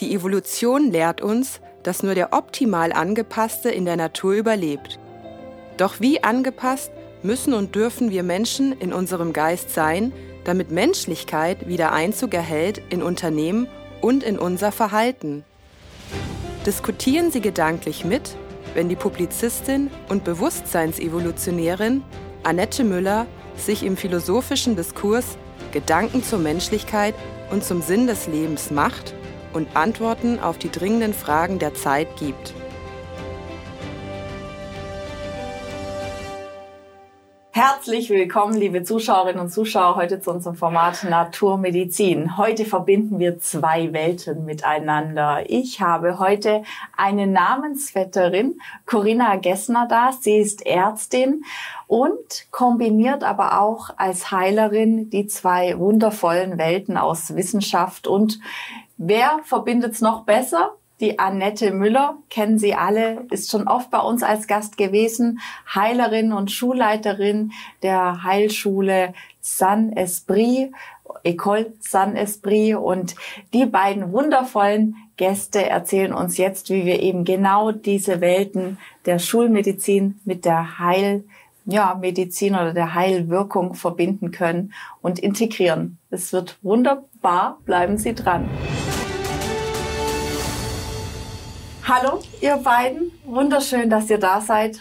Die Evolution lehrt uns, dass nur der optimal angepasste in der Natur überlebt. Doch wie angepasst müssen und dürfen wir Menschen in unserem Geist sein, damit Menschlichkeit wieder Einzug erhält in Unternehmen und in unser Verhalten? Diskutieren Sie gedanklich mit, wenn die Publizistin und Bewusstseinsevolutionärin Annette Müller sich im philosophischen Diskurs Gedanken zur Menschlichkeit und zum Sinn des Lebens macht und Antworten auf die dringenden Fragen der Zeit gibt. Herzlich willkommen, liebe Zuschauerinnen und Zuschauer, heute zu unserem Format Naturmedizin. Heute verbinden wir zwei Welten miteinander. Ich habe heute eine Namensvetterin, Corinna Gessner da. Sie ist Ärztin und kombiniert aber auch als Heilerin die zwei wundervollen Welten aus Wissenschaft und wer verbindet es noch besser? Die Annette Müller, kennen Sie alle, ist schon oft bei uns als Gast gewesen, Heilerin und Schulleiterin der Heilschule San Esprit, Ecole San Esprit. Und die beiden wundervollen Gäste erzählen uns jetzt, wie wir eben genau diese Welten der Schulmedizin mit der Heil ja, Medizin oder der Heilwirkung verbinden können und integrieren. Es wird wunderbar. Bleiben Sie dran. Hallo, ihr beiden. Wunderschön, dass ihr da seid.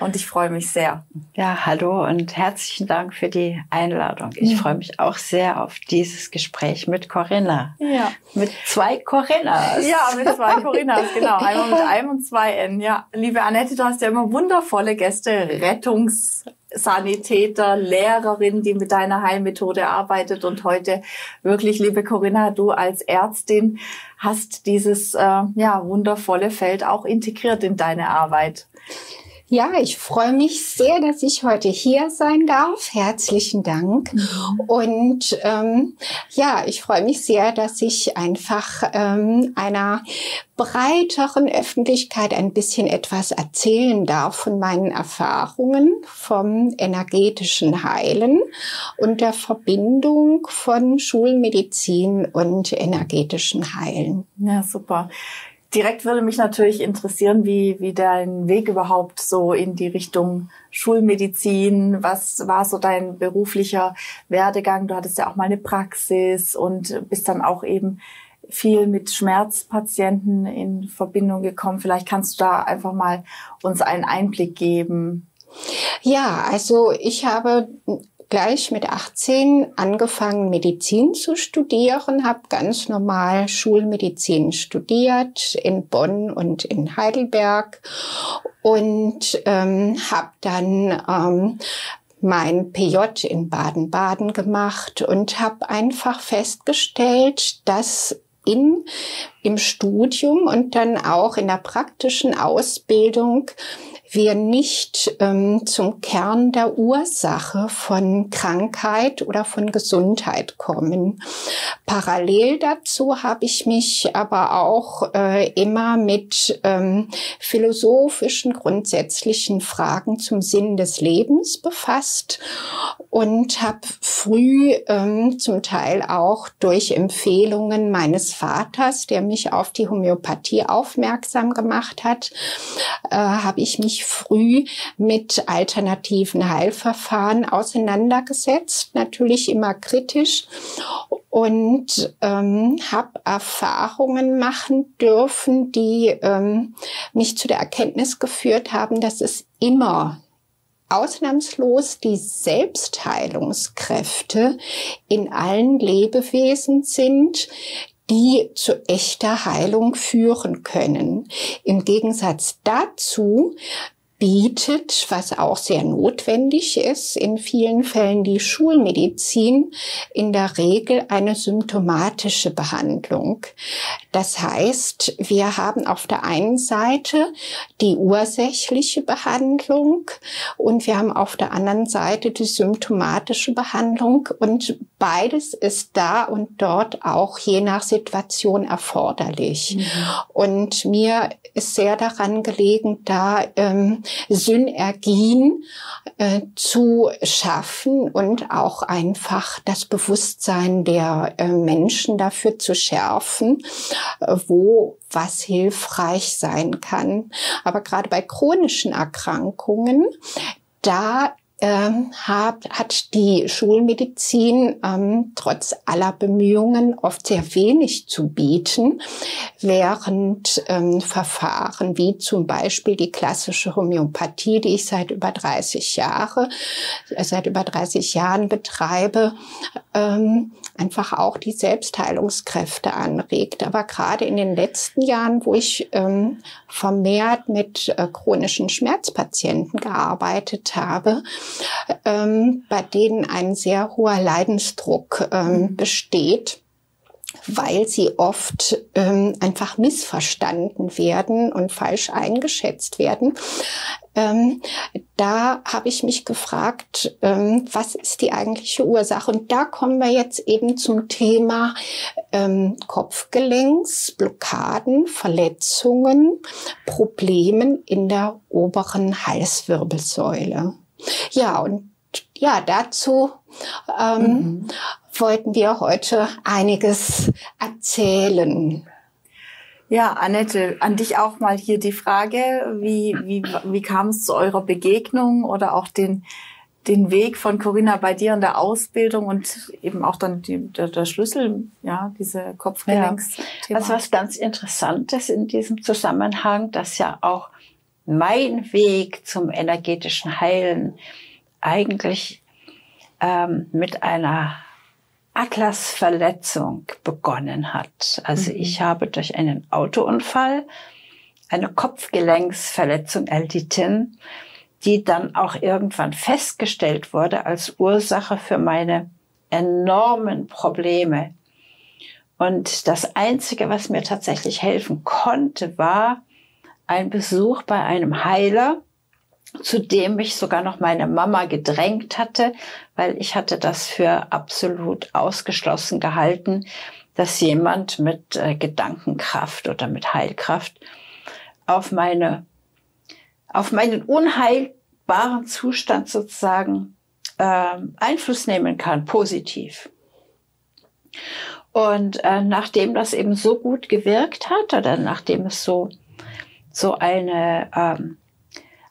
Und ich freue mich sehr. Ja, hallo und herzlichen Dank für die Einladung. Ich ja. freue mich auch sehr auf dieses Gespräch mit Corinna. Ja. Mit zwei Corinnas. Ja, mit zwei Corinnas, genau. Einmal mit einem und zwei N. Ja, liebe Annette, du hast ja immer wundervolle Gäste, Rettungs Sanitäter, Lehrerin, die mit deiner Heilmethode arbeitet und heute wirklich, liebe Corinna, du als Ärztin hast dieses äh, ja wundervolle Feld auch integriert in deine Arbeit. Ja, ich freue mich sehr, dass ich heute hier sein darf. Herzlichen Dank. Mhm. Und ähm, ja, ich freue mich sehr, dass ich einfach ähm, einer breiteren Öffentlichkeit ein bisschen etwas erzählen darf von meinen Erfahrungen vom energetischen Heilen und der Verbindung von Schulmedizin und energetischen Heilen. Ja, super. Direkt würde mich natürlich interessieren, wie, wie dein Weg überhaupt so in die Richtung Schulmedizin, was war so dein beruflicher Werdegang? Du hattest ja auch mal eine Praxis und bist dann auch eben viel mit Schmerzpatienten in Verbindung gekommen. Vielleicht kannst du da einfach mal uns einen Einblick geben. Ja, also ich habe gleich mit 18 angefangen, Medizin zu studieren, habe ganz normal Schulmedizin studiert in Bonn und in Heidelberg und ähm, habe dann ähm, mein PJ in Baden-Baden gemacht und habe einfach festgestellt, dass in, im Studium und dann auch in der praktischen Ausbildung wir nicht ähm, zum Kern der Ursache von Krankheit oder von Gesundheit kommen. Parallel dazu habe ich mich aber auch äh, immer mit ähm, philosophischen grundsätzlichen Fragen zum Sinn des Lebens befasst und habe früh ähm, zum Teil auch durch Empfehlungen meines Vaters, der mich auf die Homöopathie aufmerksam gemacht hat, äh, habe ich mich früh mit alternativen Heilverfahren auseinandergesetzt, natürlich immer kritisch und ähm, habe Erfahrungen machen dürfen, die ähm, mich zu der Erkenntnis geführt haben, dass es immer ausnahmslos die Selbstheilungskräfte in allen Lebewesen sind, die zu echter Heilung führen können. Im Gegensatz dazu bietet, was auch sehr notwendig ist, in vielen Fällen die Schulmedizin in der Regel eine symptomatische Behandlung. Das heißt, wir haben auf der einen Seite die ursächliche Behandlung und wir haben auf der anderen Seite die symptomatische Behandlung und beides ist da und dort auch je nach Situation erforderlich. Mhm. Und mir ist sehr daran gelegen, da ähm, Synergien äh, zu schaffen und auch einfach das Bewusstsein der äh, Menschen dafür zu schärfen, äh, wo was hilfreich sein kann. Aber gerade bei chronischen Erkrankungen, da hat, hat die Schulmedizin ähm, trotz aller Bemühungen oft sehr wenig zu bieten, während ähm, Verfahren wie zum Beispiel die klassische Homöopathie, die ich seit über 30 Jahre, äh, seit über 30 Jahren betreibe, ähm, einfach auch die Selbstheilungskräfte anregt. Aber gerade in den letzten Jahren, wo ich ähm, vermehrt mit äh, chronischen Schmerzpatienten gearbeitet habe, ähm, bei denen ein sehr hoher Leidensdruck ähm, mhm. besteht weil sie oft ähm, einfach missverstanden werden und falsch eingeschätzt werden. Ähm, da habe ich mich gefragt, ähm, was ist die eigentliche Ursache? Und da kommen wir jetzt eben zum Thema ähm, Kopfgelenks, Blockaden, Verletzungen, Problemen in der oberen Halswirbelsäule. Ja, und ja, dazu ähm, mhm. wollten wir heute einiges erzählen. Ja, Annette, an dich auch mal hier die Frage, wie, wie, wie kam es zu eurer Begegnung oder auch den, den Weg von Corinna bei dir in der Ausbildung und eben auch dann die, der, der Schlüssel, ja, diese Kopfgelenks. Ja. Also was ganz Interessantes in diesem Zusammenhang, dass ja auch mein Weg zum energetischen Heilen eigentlich ähm, mit einer Atlasverletzung begonnen hat. Also mhm. ich habe durch einen Autounfall eine Kopfgelenksverletzung erlitten, die dann auch irgendwann festgestellt wurde als Ursache für meine enormen Probleme. Und das Einzige, was mir tatsächlich helfen konnte, war ein Besuch bei einem Heiler, zu dem mich sogar noch meine Mama gedrängt hatte, weil ich hatte das für absolut ausgeschlossen gehalten, dass jemand mit äh, Gedankenkraft oder mit Heilkraft auf meine, auf meinen unheilbaren Zustand sozusagen äh, Einfluss nehmen kann, positiv. Und äh, nachdem das eben so gut gewirkt hat oder nachdem es so so eine ähm,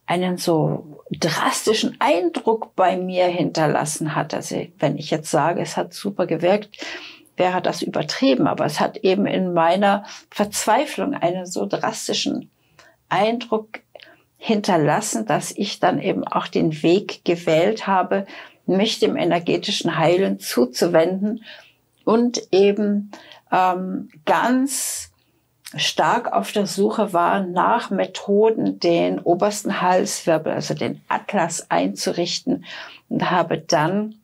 einen so drastischen Eindruck bei mir hinterlassen hat. Also wenn ich jetzt sage, es hat super gewirkt, wäre das übertrieben, aber es hat eben in meiner Verzweiflung einen so drastischen Eindruck hinterlassen, dass ich dann eben auch den Weg gewählt habe, mich dem energetischen Heilen zuzuwenden und eben ähm, ganz stark auf der Suche war nach Methoden, den obersten Halswirbel, also den Atlas einzurichten und habe dann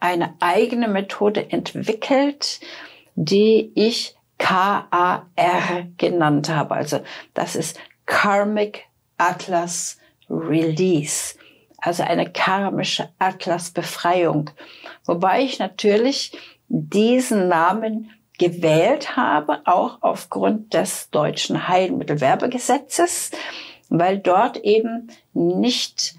eine eigene Methode entwickelt, die ich KAR genannt habe. Also das ist Karmic Atlas Release, also eine karmische Atlas-Befreiung. Wobei ich natürlich diesen Namen gewählt habe, auch aufgrund des deutschen Heilmittelwerbegesetzes, weil dort eben nicht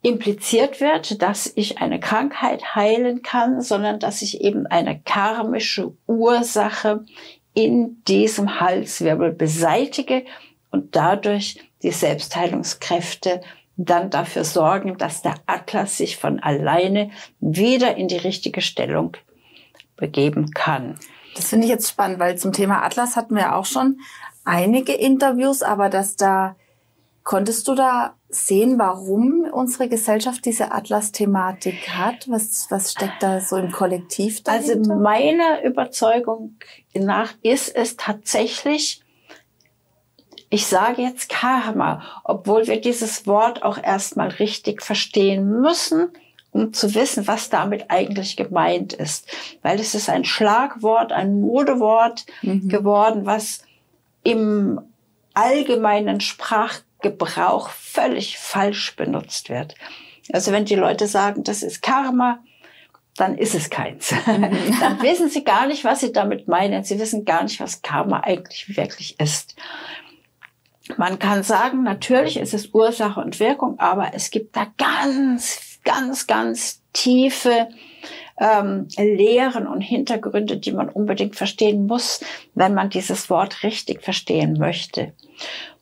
impliziert wird, dass ich eine Krankheit heilen kann, sondern dass ich eben eine karmische Ursache in diesem Halswirbel beseitige und dadurch die Selbstheilungskräfte dann dafür sorgen, dass der Atlas sich von alleine wieder in die richtige Stellung begeben kann. Das finde ich jetzt spannend, weil zum Thema Atlas hatten wir auch schon einige Interviews, aber dass da konntest du da sehen, warum unsere Gesellschaft diese Atlas-Thematik hat? Was, was steckt da so im Kollektiv dahinter? Also meiner Überzeugung nach ist es tatsächlich, ich sage jetzt Karma, obwohl wir dieses Wort auch erstmal richtig verstehen müssen um zu wissen, was damit eigentlich gemeint ist. Weil es ist ein Schlagwort, ein Modewort mhm. geworden, was im allgemeinen Sprachgebrauch völlig falsch benutzt wird. Also wenn die Leute sagen, das ist Karma, dann ist es keins. Mhm. dann wissen sie gar nicht, was sie damit meinen. Sie wissen gar nicht, was Karma eigentlich wirklich ist. man kann sagen, natürlich ist es Ursache und Wirkung, aber es gibt da ganz, ganz, ganz tiefe ähm, Lehren und Hintergründe, die man unbedingt verstehen muss, wenn man dieses Wort richtig verstehen möchte.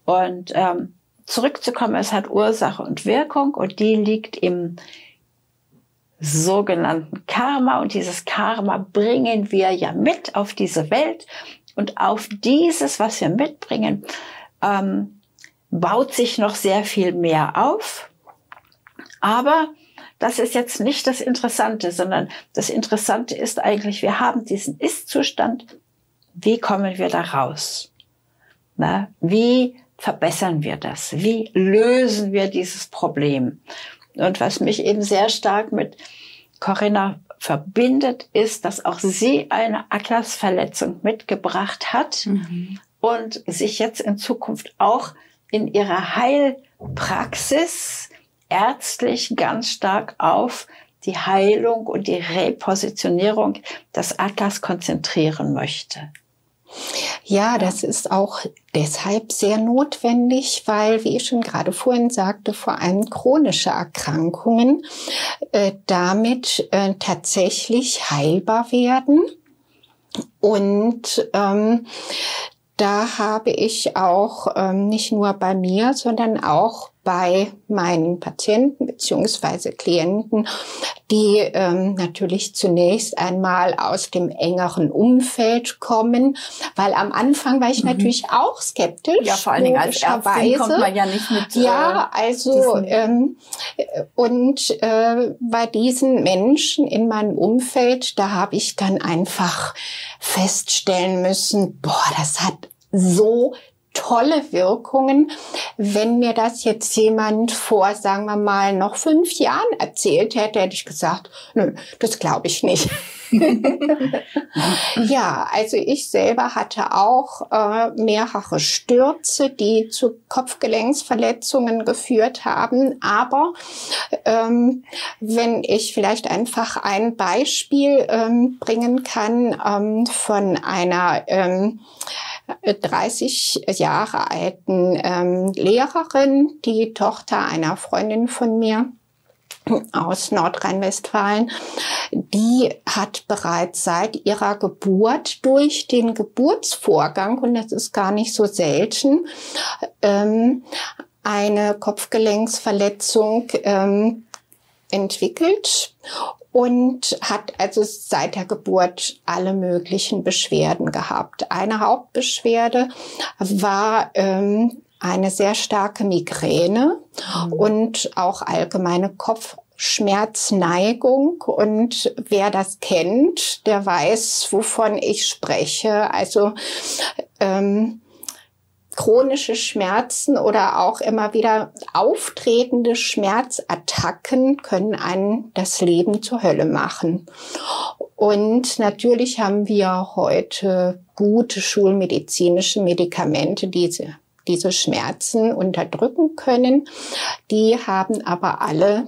Und ähm, zurückzukommen, es hat Ursache und Wirkung und die liegt im sogenannten Karma und dieses Karma bringen wir ja mit auf diese Welt und auf dieses, was wir mitbringen, ähm, baut sich noch sehr viel mehr auf. Aber das ist jetzt nicht das Interessante, sondern das Interessante ist eigentlich, wir haben diesen Ist-Zustand. Wie kommen wir da raus? Na, wie verbessern wir das? Wie lösen wir dieses Problem? Und was mich eben sehr stark mit Corinna verbindet, ist, dass auch sie eine Atlasverletzung mitgebracht hat mhm. und sich jetzt in Zukunft auch in ihrer Heilpraxis ärztlich ganz stark auf die Heilung und die Repositionierung des Atlas konzentrieren möchte. Ja, das ist auch deshalb sehr notwendig, weil, wie ich schon gerade vorhin sagte, vor allem chronische Erkrankungen äh, damit äh, tatsächlich heilbar werden. Und ähm, da habe ich auch ähm, nicht nur bei mir, sondern auch bei meinen Patienten beziehungsweise Klienten, die ähm, natürlich zunächst einmal aus dem engeren Umfeld kommen, weil am Anfang war ich mhm. natürlich auch skeptisch. Ja, vor allen Dingen als Ärztin kommt man ja nicht mit. Ja, äh, also ähm, und äh, bei diesen Menschen in meinem Umfeld, da habe ich dann einfach feststellen müssen, boah, das hat so tolle Wirkungen. Wenn mir das jetzt jemand vor, sagen wir mal, noch fünf Jahren erzählt hätte, hätte ich gesagt, nö, das glaube ich nicht. ja, also ich selber hatte auch äh, mehrere Stürze, die zu Kopfgelenksverletzungen geführt haben. Aber ähm, wenn ich vielleicht einfach ein Beispiel ähm, bringen kann ähm, von einer ähm, 30 Jahre alten ähm, Lehrerin, die Tochter einer Freundin von mir aus Nordrhein-Westfalen, die hat bereits seit ihrer Geburt durch den Geburtsvorgang, und das ist gar nicht so selten, ähm, eine Kopfgelenksverletzung ähm, entwickelt und hat also seit der Geburt alle möglichen Beschwerden gehabt. Eine Hauptbeschwerde war ähm, eine sehr starke Migräne mhm. und auch allgemeine Kopfschmerzneigung. Und wer das kennt, der weiß, wovon ich spreche. Also ähm, chronische Schmerzen oder auch immer wieder auftretende Schmerzattacken können einen das Leben zur Hölle machen. Und natürlich haben wir heute gute schulmedizinische Medikamente, die diese, diese Schmerzen unterdrücken können. Die haben aber alle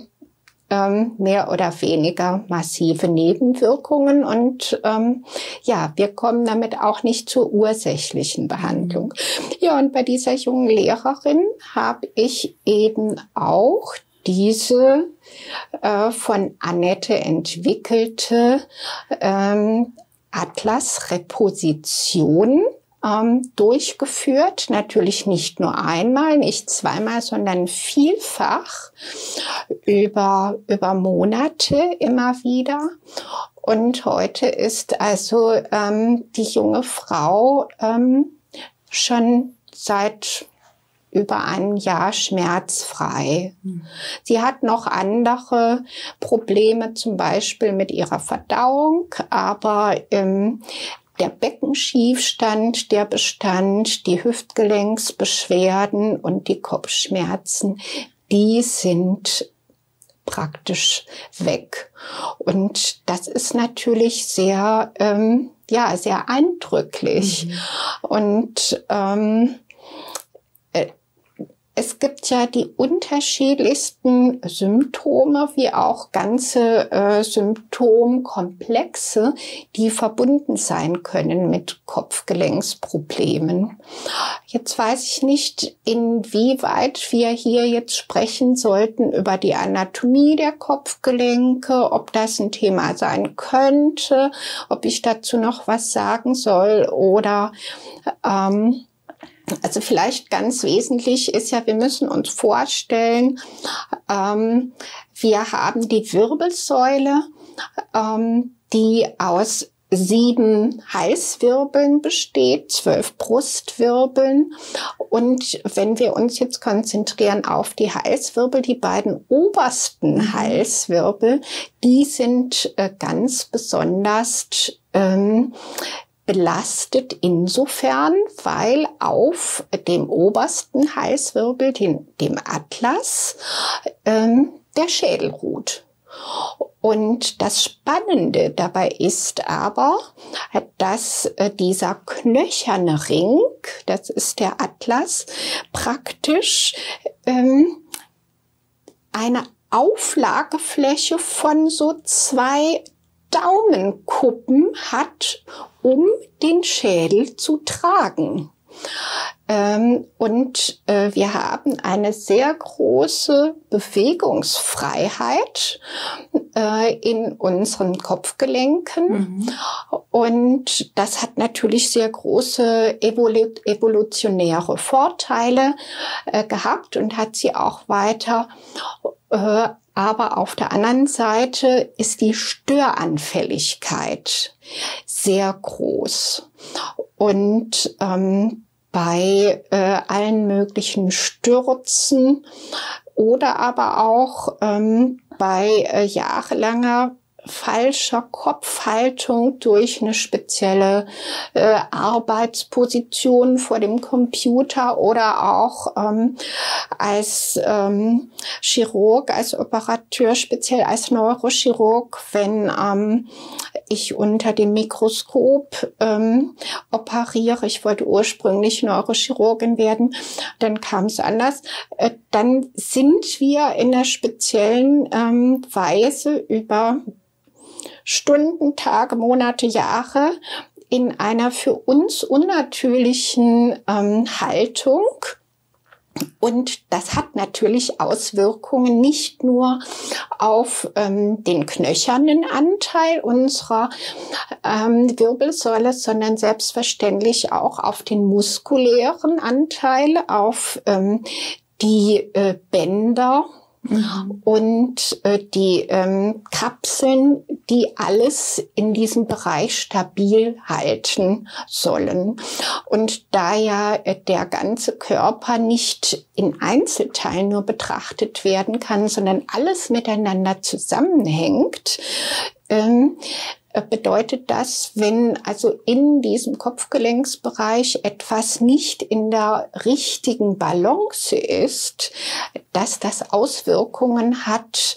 ähm, mehr oder weniger massive Nebenwirkungen und ähm, ja, wir kommen damit auch nicht zur ursächlichen Behandlung. Ja, und bei dieser jungen Lehrerin habe ich eben auch diese äh, von Annette entwickelte ähm, Atlas-Reposition ähm, durchgeführt. Natürlich nicht nur einmal, nicht zweimal, sondern vielfach über, über Monate immer wieder. Und heute ist also ähm, die junge Frau ähm, schon seit über ein Jahr schmerzfrei. Sie hat noch andere Probleme, zum Beispiel mit ihrer Verdauung, aber ähm, der Beckenschiefstand, der Bestand, die Hüftgelenksbeschwerden und die Kopfschmerzen, die sind praktisch weg. Und das ist natürlich sehr, ähm, ja, sehr eindrücklich. Mhm. Und ähm, äh, es gibt ja die unterschiedlichsten Symptome wie auch ganze äh, Symptomkomplexe, die verbunden sein können mit Kopfgelenksproblemen. Jetzt weiß ich nicht, inwieweit wir hier jetzt sprechen sollten über die Anatomie der Kopfgelenke, ob das ein Thema sein könnte, ob ich dazu noch was sagen soll oder ähm, also vielleicht ganz wesentlich ist ja, wir müssen uns vorstellen, ähm, wir haben die Wirbelsäule, ähm, die aus sieben Halswirbeln besteht, zwölf Brustwirbeln. Und wenn wir uns jetzt konzentrieren auf die Halswirbel, die beiden obersten mhm. Halswirbel, die sind äh, ganz besonders ähm, belastet insofern, weil auf dem obersten Halswirbel, dem, dem Atlas, ähm, der Schädel ruht. Und das Spannende dabei ist aber, dass äh, dieser knöcherne Ring, das ist der Atlas, praktisch ähm, eine Auflagefläche von so zwei Daumenkuppen hat, um den Schädel zu tragen. Ähm, und äh, wir haben eine sehr große Bewegungsfreiheit äh, in unseren Kopfgelenken. Mhm. Und das hat natürlich sehr große evolu evolutionäre Vorteile äh, gehabt und hat sie auch weiter äh, aber auf der anderen Seite ist die Störanfälligkeit sehr groß. Und ähm, bei äh, allen möglichen Stürzen oder aber auch ähm, bei äh, jahrelanger falscher Kopfhaltung durch eine spezielle äh, Arbeitsposition vor dem Computer oder auch ähm, als ähm, Chirurg, als Operateur, speziell als Neurochirurg, wenn ähm, ich unter dem Mikroskop ähm, operiere. Ich wollte ursprünglich Neurochirurgin werden, dann kam es anders. Äh, dann sind wir in einer speziellen ähm, Weise über Stunden, Tage, Monate, Jahre in einer für uns unnatürlichen ähm, Haltung. Und das hat natürlich Auswirkungen nicht nur auf ähm, den knöchernen Anteil unserer ähm, Wirbelsäule, sondern selbstverständlich auch auf den muskulären Anteil, auf ähm, die äh, Bänder Und äh, die ähm, Kapseln, die alles in diesem Bereich stabil halten sollen. Und da ja äh, der ganze Körper nicht in Einzelteilen nur betrachtet werden kann, sondern alles miteinander zusammenhängt, ähm, äh, bedeutet das, wenn also in diesem Kopfgelenksbereich etwas nicht in der richtigen Balance ist, dass das Auswirkungen hat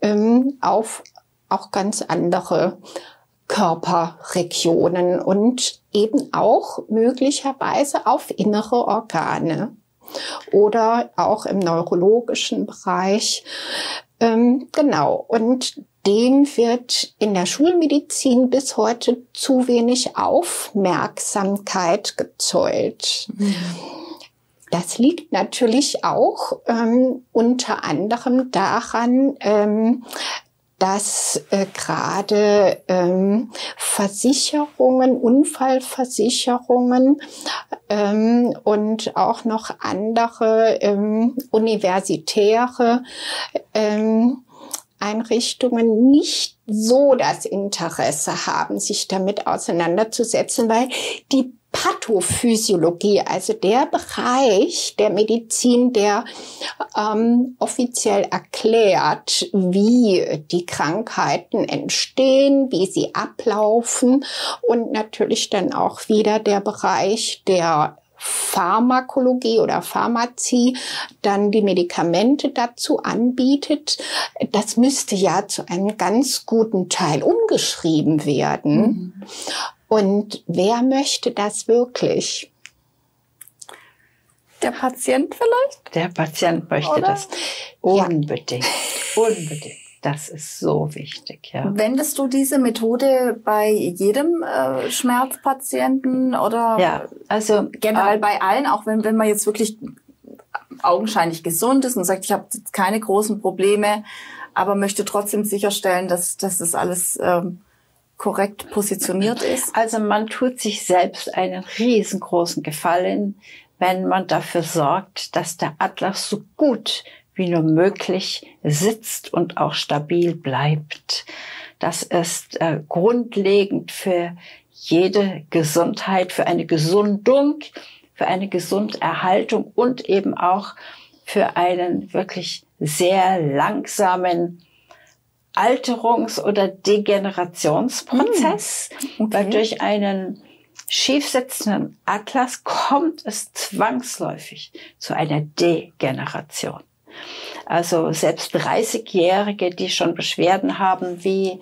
ähm, auf auch ganz andere Körperregionen und eben auch möglicherweise auf innere Organe oder auch im neurologischen Bereich. Ähm, genau. Und dem wird in der Schulmedizin bis heute zu wenig Aufmerksamkeit gezollt. Das liegt natürlich auch ähm, unter anderem daran, ähm, dass äh, gerade ähm, Versicherungen, Unfallversicherungen ähm, und auch noch andere ähm, universitäre ähm, Einrichtungen nicht so das Interesse haben, sich damit auseinanderzusetzen, weil die Pathophysiologie, also der Bereich der Medizin, der ähm, offiziell erklärt, wie die Krankheiten entstehen, wie sie ablaufen und natürlich dann auch wieder der Bereich der Pharmakologie oder Pharmazie dann die Medikamente dazu anbietet, das müsste ja zu einem ganz guten Teil umgeschrieben werden. Mhm. Und wer möchte das wirklich? Der Patient vielleicht? Der Patient möchte Oder? das unbedingt. Ja. Unbedingt. Das ist so wichtig, ja. Wendest du diese Methode bei jedem äh, Schmerzpatienten oder ja, also generell äh, bei allen, auch wenn, wenn man jetzt wirklich augenscheinlich gesund ist und sagt, ich habe keine großen Probleme, aber möchte trotzdem sicherstellen, dass, dass das alles ähm, korrekt positioniert ist? Also man tut sich selbst einen riesengroßen Gefallen, wenn man dafür sorgt, dass der Atlas so gut wie nur möglich sitzt und auch stabil bleibt. Das ist äh, grundlegend für jede Gesundheit, für eine Gesundung, für eine Gesunderhaltung und eben auch für einen wirklich sehr langsamen Alterungs- oder Degenerationsprozess, mm, okay. weil durch einen schiefsitzenden Atlas kommt es zwangsläufig zu einer Degeneration. Also selbst 30-Jährige, die schon Beschwerden haben, wie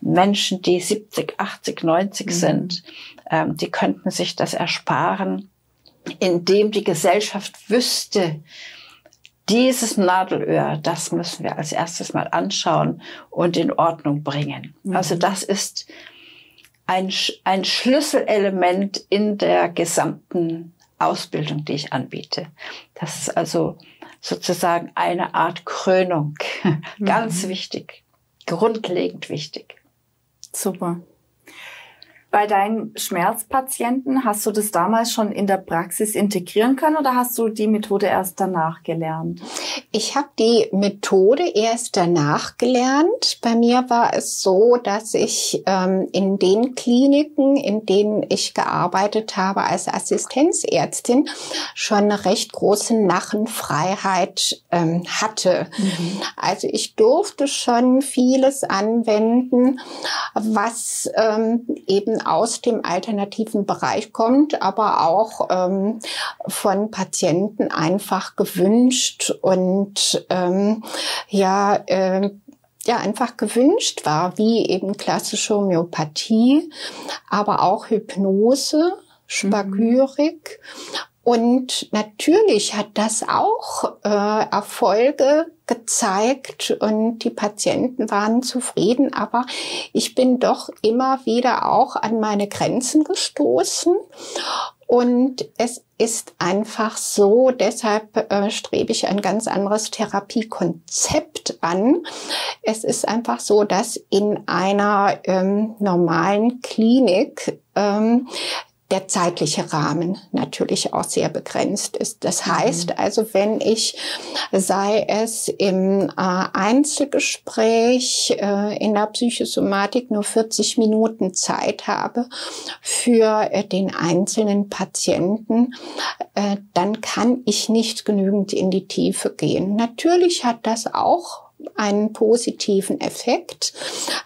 Menschen, die 70, 80, 90 mhm. sind, ähm, die könnten sich das ersparen, indem die Gesellschaft wüsste, dieses Nadelöhr, das müssen wir als erstes mal anschauen und in Ordnung bringen. Mhm. Also das ist ein, ein Schlüsselelement in der gesamten Ausbildung, die ich anbiete. Das ist also sozusagen eine Art Krönung. Ganz mhm. wichtig, grundlegend wichtig. Super. Bei deinen Schmerzpatienten, hast du das damals schon in der Praxis integrieren können oder hast du die Methode erst danach gelernt? Ich habe die Methode erst danach gelernt. Bei mir war es so, dass ich ähm, in den Kliniken, in denen ich gearbeitet habe als Assistenzärztin, schon eine recht große Narrenfreiheit ähm, hatte. Mhm. Also ich durfte schon vieles anwenden, was ähm, eben aus dem alternativen Bereich kommt, aber auch ähm, von Patienten einfach gewünscht und ähm, ja, äh, ja einfach gewünscht war, wie eben klassische Homöopathie, aber auch Hypnose, Spagyrik und natürlich hat das auch äh, Erfolge gezeigt und die Patienten waren zufrieden, aber ich bin doch immer wieder auch an meine Grenzen gestoßen. Und es ist einfach so, deshalb äh, strebe ich ein ganz anderes Therapiekonzept an. Es ist einfach so, dass in einer ähm, normalen Klinik ähm, der zeitliche Rahmen natürlich auch sehr begrenzt ist. Das mhm. heißt also, wenn ich, sei es im äh, Einzelgespräch äh, in der Psychosomatik nur 40 Minuten Zeit habe für äh, den einzelnen Patienten, dann kann ich nicht genügend in die Tiefe gehen. Natürlich hat das auch einen positiven Effekt.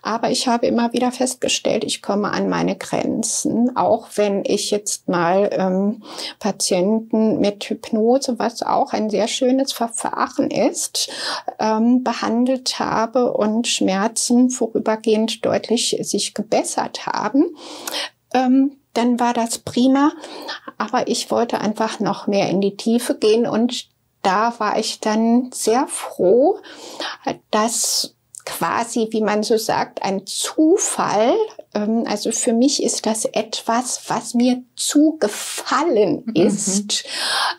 Aber ich habe immer wieder festgestellt, ich komme an meine Grenzen, auch wenn ich jetzt mal ähm, Patienten mit Hypnose, was auch ein sehr schönes Verfahren ist, ähm, behandelt habe und Schmerzen vorübergehend deutlich sich gebessert haben. Ähm, dann war das prima. Aber ich wollte einfach noch mehr in die Tiefe gehen und da war ich dann sehr froh, dass quasi, wie man so sagt, ein Zufall. Ähm, also für mich ist das etwas, was mir zugefallen mhm. ist,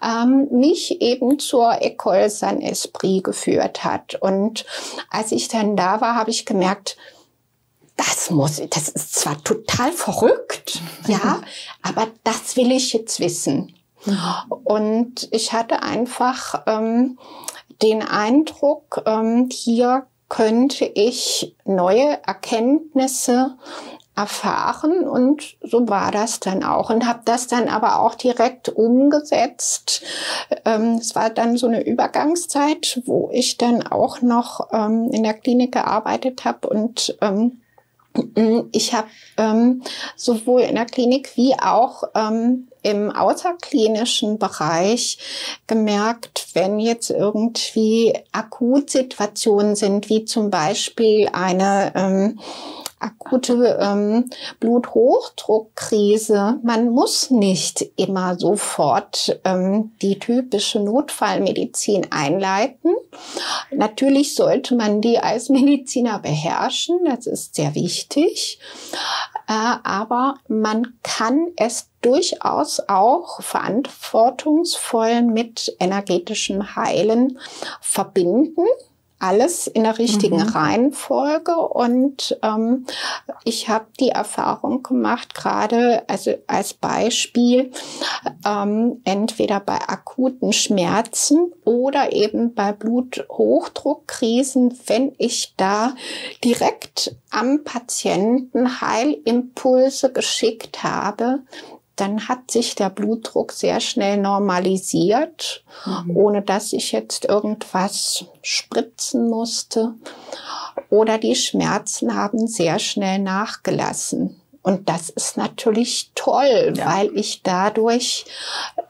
mhm. mich eben zur École Saint Esprit geführt hat. Und als ich dann da war, habe ich gemerkt, das muss, das ist zwar total verrückt, ja, aber das will ich jetzt wissen. Und ich hatte einfach ähm, den Eindruck, ähm, hier könnte ich neue Erkenntnisse erfahren. Und so war das dann auch. Und habe das dann aber auch direkt umgesetzt. Ähm, es war dann so eine Übergangszeit, wo ich dann auch noch ähm, in der Klinik gearbeitet habe und ähm, ich habe ähm, sowohl in der Klinik wie auch ähm, im außerklinischen Bereich gemerkt, wenn jetzt irgendwie Akutsituationen sind, wie zum Beispiel eine ähm, akute ähm, Bluthochdruckkrise. Man muss nicht immer sofort ähm, die typische Notfallmedizin einleiten. Natürlich sollte man die als Mediziner beherrschen, das ist sehr wichtig. Äh, aber man kann es durchaus auch verantwortungsvoll mit energetischem Heilen verbinden alles in der richtigen mhm. Reihenfolge und ähm, ich habe die Erfahrung gemacht, gerade also als Beispiel, ähm, entweder bei akuten Schmerzen oder eben bei Bluthochdruckkrisen, wenn ich da direkt am Patienten Heilimpulse geschickt habe, dann hat sich der Blutdruck sehr schnell normalisiert, mhm. ohne dass ich jetzt irgendwas spritzen musste. Oder die Schmerzen haben sehr schnell nachgelassen. Und das ist natürlich toll, ja. weil ich dadurch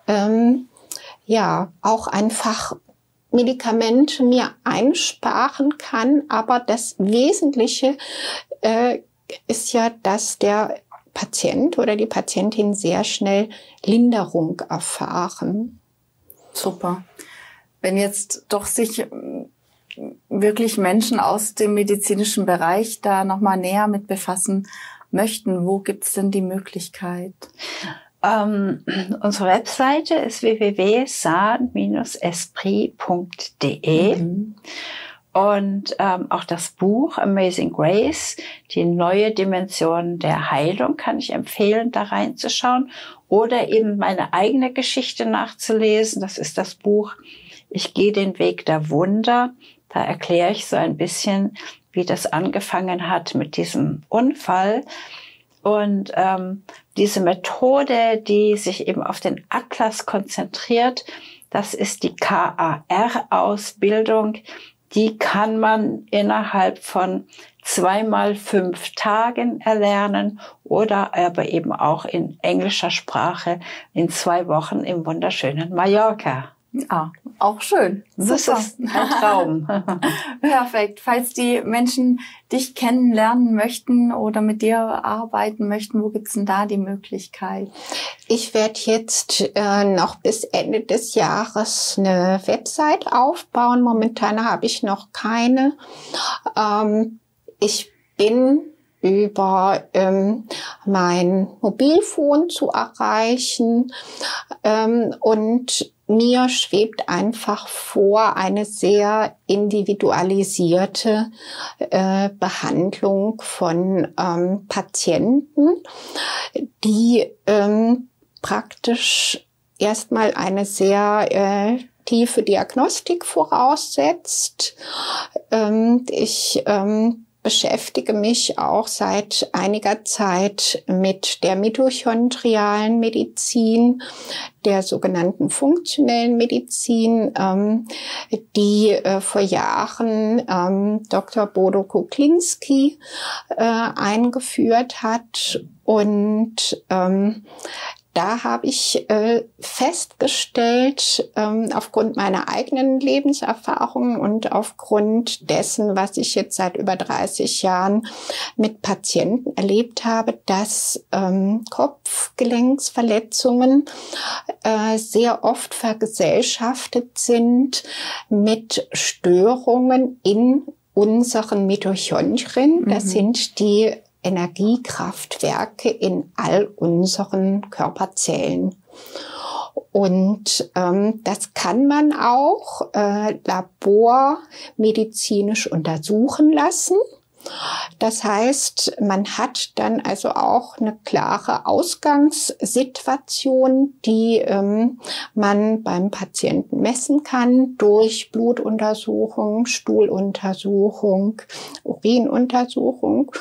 ähm, ja auch einfach Medikamente mir einsparen kann. Aber das Wesentliche äh, ist ja, dass der Patient oder die Patientin sehr schnell Linderung erfahren. Super. Wenn jetzt doch sich äh, wirklich Menschen aus dem medizinischen Bereich da nochmal näher mit befassen möchten, wo gibt's denn die Möglichkeit? Ähm, unsere Webseite ist www.saan-esprit.de. Mhm. Und ähm, auch das Buch Amazing Grace, die neue Dimension der Heilung, kann ich empfehlen, da reinzuschauen. Oder eben meine eigene Geschichte nachzulesen. Das ist das Buch Ich gehe den Weg der Wunder. Da erkläre ich so ein bisschen, wie das angefangen hat mit diesem Unfall. Und ähm, diese Methode, die sich eben auf den Atlas konzentriert, das ist die KAR-Ausbildung die kann man innerhalb von zweimal fünf Tagen erlernen oder aber eben auch in englischer Sprache in zwei Wochen im wunderschönen Mallorca. Ah, auch schön. Das Super. ist ein Traum. Perfekt. Falls die Menschen dich kennenlernen möchten oder mit dir arbeiten möchten, wo gibt's denn da die Möglichkeit? Ich werde jetzt äh, noch bis Ende des Jahres eine Website aufbauen. Momentan habe ich noch keine. Ähm, ich bin über ähm, mein Mobilfon zu erreichen ähm, und mir schwebt einfach vor eine sehr individualisierte äh, Behandlung von ähm, Patienten, die ähm, praktisch erstmal eine sehr äh, tiefe Diagnostik voraussetzt. Ähm, ich ähm, beschäftige mich auch seit einiger Zeit mit der mitochondrialen Medizin, der sogenannten funktionellen Medizin, ähm, die äh, vor Jahren ähm, Dr. Bodo Kuklinski äh, eingeführt hat. Und ähm, da habe ich äh, festgestellt, ähm, aufgrund meiner eigenen Lebenserfahrung und aufgrund dessen, was ich jetzt seit über 30 Jahren mit Patienten erlebt habe, dass ähm, Kopfgelenksverletzungen äh, sehr oft vergesellschaftet sind mit Störungen in unseren Mitochondrien. Das mhm. sind die Energiekraftwerke in all unseren Körperzellen. Und ähm, das kann man auch äh, labormedizinisch untersuchen lassen. Das heißt, man hat dann also auch eine klare Ausgangssituation, die ähm, man beim Patienten messen kann durch Blutuntersuchung, Stuhluntersuchung, Urinuntersuchung.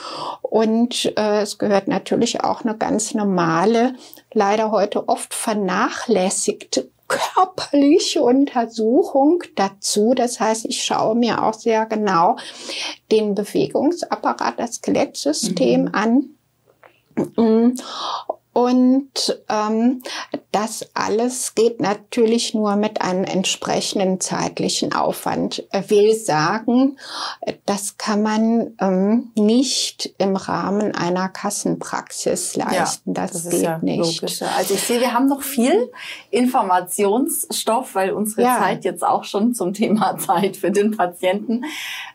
Und äh, es gehört natürlich auch eine ganz normale, leider heute oft vernachlässigte körperliche Untersuchung dazu. Das heißt, ich schaue mir auch sehr genau den Bewegungsapparat, das Skelettsystem mhm. an. Und ähm, das alles geht natürlich nur mit einem entsprechenden zeitlichen Aufwand. Will sagen, das kann man ähm, nicht im Rahmen einer Kassenpraxis leisten. Ja, das, das geht ja nicht. Logischer. Also ich sehe, wir haben noch viel Informationsstoff, weil unsere ja. Zeit jetzt auch schon zum Thema Zeit für den Patienten.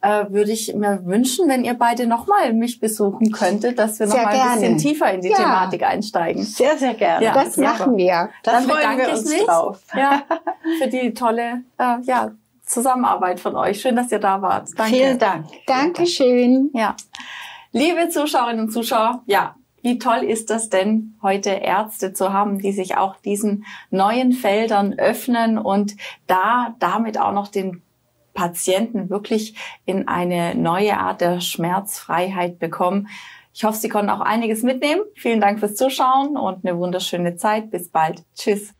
Äh, würde ich mir wünschen, wenn ihr beide nochmal mich besuchen könntet, dass wir nochmal ein bisschen tiefer in die Thematik einsteigen einsteigen. Sehr, sehr gerne. Ja, das machen wir. Das Dann freuen wir uns mich, drauf. Ja, für die tolle äh, ja, Zusammenarbeit von euch. Schön, dass ihr da wart. Danke. Vielen Dank. Dankeschön. Ja. Liebe Zuschauerinnen und Zuschauer, ja, wie toll ist das denn, heute Ärzte zu haben, die sich auch diesen neuen Feldern öffnen und da damit auch noch den Patienten wirklich in eine neue Art der Schmerzfreiheit bekommen. Ich hoffe, Sie konnten auch einiges mitnehmen. Vielen Dank fürs Zuschauen und eine wunderschöne Zeit. Bis bald. Tschüss.